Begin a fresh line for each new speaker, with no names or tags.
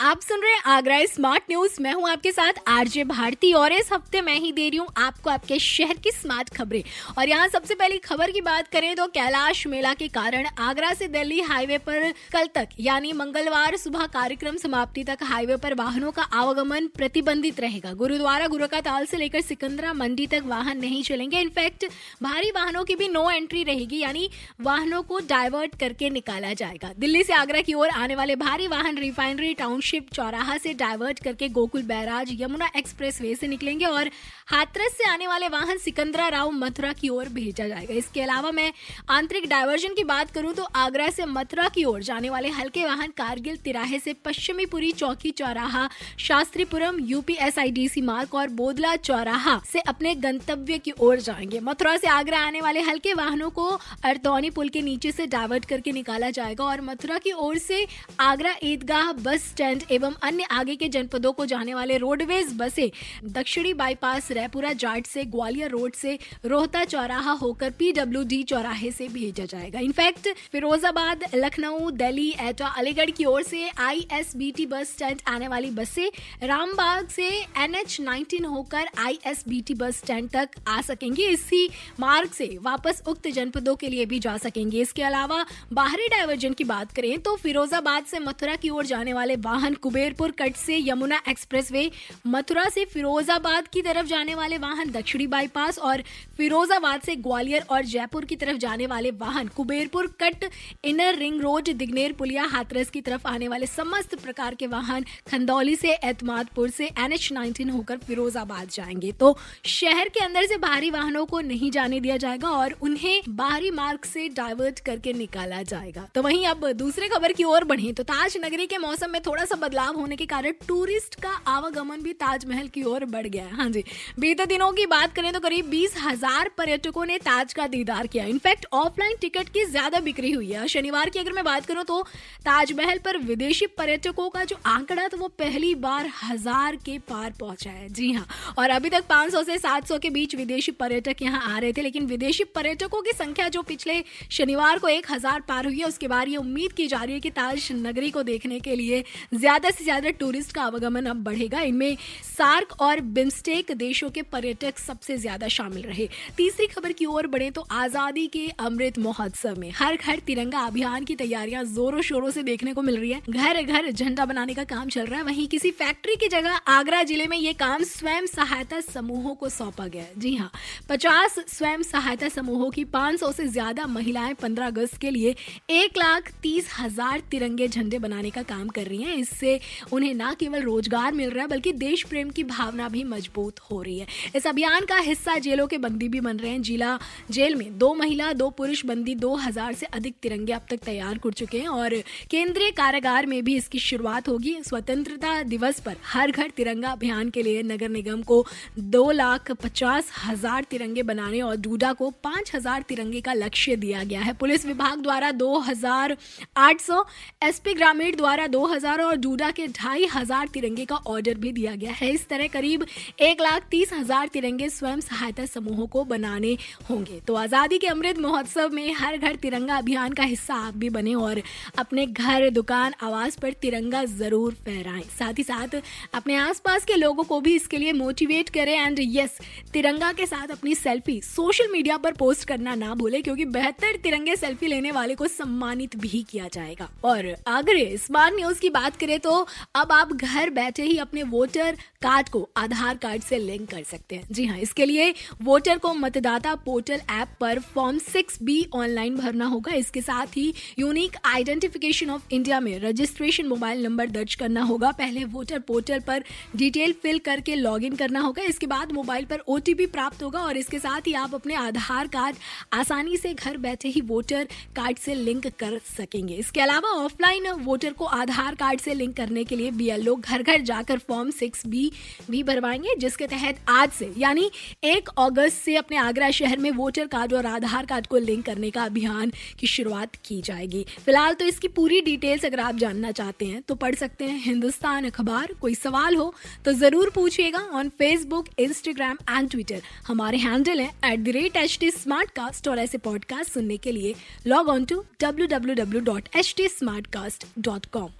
आप सुन रहे हैं आगरा स्मार्ट न्यूज़। मैं हूँ आपके साथ आरजे भारती और इस हफ़्ते मैं ही दे रही हूँ आपको आपके शहर की स्मार्ट खबरें। और यहाँ सबसे पहली खबर की बात करें तो कैलाश मेला के कारण आगरा से दिल्ली हाईवे पर कल तक, यानी मंगलवार सुबह कार्यक्रम समाप्ति तक हाईवे पर वाहनों का आवागमन प्रतिबंधित रहेगा। गुरुद्वारा गुरु का ताल से लेकर सिकंदरा मंडी तक वाहन नहीं चलेंगे। इनफैक्ट, भारी वाहनों की भी नो एंट्री रहेगी, यानी वाहनों को डाइवर्ट करके निकाला जाएगा। दिल्ली से आगरा की ओर आने वाले भारी वाहन रिफाइनरी टाउनशिप टाउनशिप चौराहा से डाइवर्ट करके Gokul barrage, Yamuna expressway से निकलेंगे और हाथरस से आने वाले वाहन सिकंदरा राव मथुरा की ओर भेजा जाएगा। इसके अलावा मैं आंतरिक डाइवर्जन की बात करूँ तो आगरा से मथुरा की ओर जाने वाले हल्के वाहन कारगिल तिराहे से पश्चिमीपुरी चौकी चौराहा, शास्त्रीपुरम यूपीएसआईडीसी मार्ग और बोदला चौराहा से अपने गंतव्य की ओर जाएँगे। मथुरा से आगरा आने वाले हल्के वाहनों को अरदौनी पुल के नीचे से डाइवर्ट करके निकाला जाएगा और मथुरा की ओर से आगरा ईदगाह बस स्टैंड खंड एवं अन्य आगे के जनपदों को जाने वाले रोडवेज़ बसें दक्षिणी बाईपास रायपुरा जाट से, ग्वालियर रोड से, रोहता चौराहा होकर पीडब्ल्यूडी चौराहे से भेजा जाएगा। इनफैक्ट फिरोजाबाद, लखनऊ, दिल्ली, एटा, अलीगढ़ की ओर से आईएसबीटी बस स्टैंड आने वाली बसें रामबाग से एनएच 19 होकर आईएसबीटी बस स्टैंड तक आ सकेंगी। इसी मार्ग से वापस उक्त जनपदों के लिए भी जा सकेंगे। इसके अलावा बाहरी डाइवर्जन की बात करें तो फिरोजाबाद से मथुरा की ओर जाने वाले वाहन वाहन कुबेरपुर कट से यमुना एक्सप्रेसवे, मथुरा से फिरोजाबाद की तरफ़ जाने वाले वाहन दक्षिणी बाईपास और फिरोजाबाद से ग्वालियर और जयपुर की तरफ़ जाने वाले वाहन Kuberpur cut, inner ring road, दिग्नेर, पुलिया, हाथरस की तरफ़ आने वाले समस्त प्रकार के वाहन खंदौली से, एतमादपुर से एन एच होकर फिरोजाबाद जाएँगे। तो शहर के अंदर से बाहरी वाहनों को नहीं जाने दिया जाएगा और उन्हें बाहरी मार्ग से डाइवर्ट करके निकाला जाएगा। तो वहीं अब दूसरे खबर की ओर बढ़े। तो ताज नगरी के मौसम में थोड़ा सा बदलाव होने के कारण टूरिस्ट का आवागमन भी ताजमहल की ओर बढ़ गया है। हाँ जी। बीते दिनों की बात करें तो करीब बीस हज़ार पर्यटकों ने ताज का दीदार किया। इनफैक्ट ऑफलाइन टिकट की ज़्यादा बिक्री हुई है। शनिवार की अगर मैं बात करूँ तो ताजमहल पर विदेशी पर्यटकों का जो आंकड़ा था, वो पहली बार हज़ार के पार पहुँचा है। जी हाँ। और अभी तक 500 से 700 के बीच विदेशी पर्यटक यहाँ आ रहे थे, लेकिन विदेशी पर्यटकों की संख्या जो पिछले शनिवार को एक हज़ार पार हुई है, उसके बाद ये उम्मीद की जा रही है कि ताज नगरी को देखने के लिए ज़्यादा से ज़्यादा टूरिस्ट का आवागमन अब बढ़ेगा। इनमें सार्क और बिम्स्टेक देशों के पर्यटक सबसे ज़्यादा शामिल रहे। तीसरी खबर की ओर बढ़े तो आज़ादी के अमृत महोत्सव में। हर घर तिरंगा अभियान की तैयारियाँ जोरों शोरों से देखने को मिल रही है। घर घर झंडा बनाने का काम चल रहा है। वहीं किसी फैक्ट्री की जगह आगरा ज़िले में ये काम स्वयं सहायता समूहों को सौंपा गया जी हाँ पचास स्वयं सहायता समूहों की 500 से ज़्यादा महिलाएँ 15 अगस्त के लिए एक लाख तीस हज़ार तिरंगे झंडे बनाने का काम कर रही हैं। इससे उन्हें न केवल रोज़गार मिल रहा है, बल्कि देश प्रेम की भावना भी मज़बूत हो रही है। इस अभियान का हिस्सा जेलों के बंदी भी बन रहे हैं। जिला जेल में दो महिला, दो पुरुष बंदी दो हज़ार से अधिक तिरंगे अब तक तैयार कर चुके हैं और केंद्रीय कारागार में भी इसकी शुरुआत होगी। स्वतंत्रता दिवस पर हर घर तिरंगा अभियान के लिए नगर निगम को दो लाख पचास हज़ार तिरंगे बनाने और डूडा को पाँच हज़ार तिरंगे का लक्ष्य दिया गया है। पुलिस विभाग द्वारा दो हज़ार आठ सौ, एसपी ग्रामीण द्वारा दो हज़ार और डूडा के ढाई हज़ार तिरंगे का ऑर्डर भी दिया गया है। इस तरह करीब एक लाख तीस हज़ार तिरंगे स्वयं सहायता समूहों को बनाने होंगे। तो आज़ादी के अमृत महोत्सव में हर घर तिरंगा अभियान का हिस्सा आप भी बने और अपने घर, दुकान, आवास पर तिरंगा ज़रूर फहराएँ। साथ ही साथ अपने आसपास के लोगों को भी इसके लिए मोटिवेट करें एंड यस तिरंगा के साथ अपनी सेल्फी सोशल मीडिया पर पोस्ट करना ना भूले, क्योंकि बेहतर तिरंगे सेल्फी लेने वाले को सम्मानित भी किया जाएगा। और अगर स्मार्ट न्यूज़ की बात करें तो अब आप घर बैठे ही अपने वोटर कार्ड को आधार कार्ड से लिंक कर सकते हैं। जी हाँ इसके लिए वोटर को मतदाता पोर्टल ऐप पर फॉर्म सिक्स बी ऑनलाइन भरना होगा। इसके साथ ही यूनिक आइडेंटिफिकेशन ऑफ़ इंडिया में रजिस्ट्रेशन मोबाइल नंबर दर्ज करना होगा। पहले वोटर पोर्टल पर डिटेल फिल करके लॉग करना होगा। इसके बाद मोबाइल पर ओ प्राप्त होगा और इसके साथ ही आप अपने आधार कार्ड आसानी से घर बैठे ही वोटर कार्ड से लिंक कर सकेंगे। इसके अलावा ऑफलाइन वोटर को आधार कार्ड से लिंक करने के लिए बीएलओ घर घर जाकर फॉर्म सिक्स बी भी भरवाएँगे, जिसके तहत आज से, यानी एक अगस्त से अपने आगरा शहर में वोटर कार्ड और आधार कार्ड को लिंक करने का अभियान की शुरुआत की जाएगी। फ़िलहाल तो इसकी पूरी डिटेल्स अगर आप जानना चाहते हैं तो पढ़ सकते हैं हिंदुस्तान अखबार। कोई सवाल हो तो ज़रूर पूछिएगा on Facebook Instagram and Twitter हमारे हैंडल है at the rate H T smart cast और ऐसे पॉडकास्ट सुनने के लिए log on to W W W dot H T smart cast dot com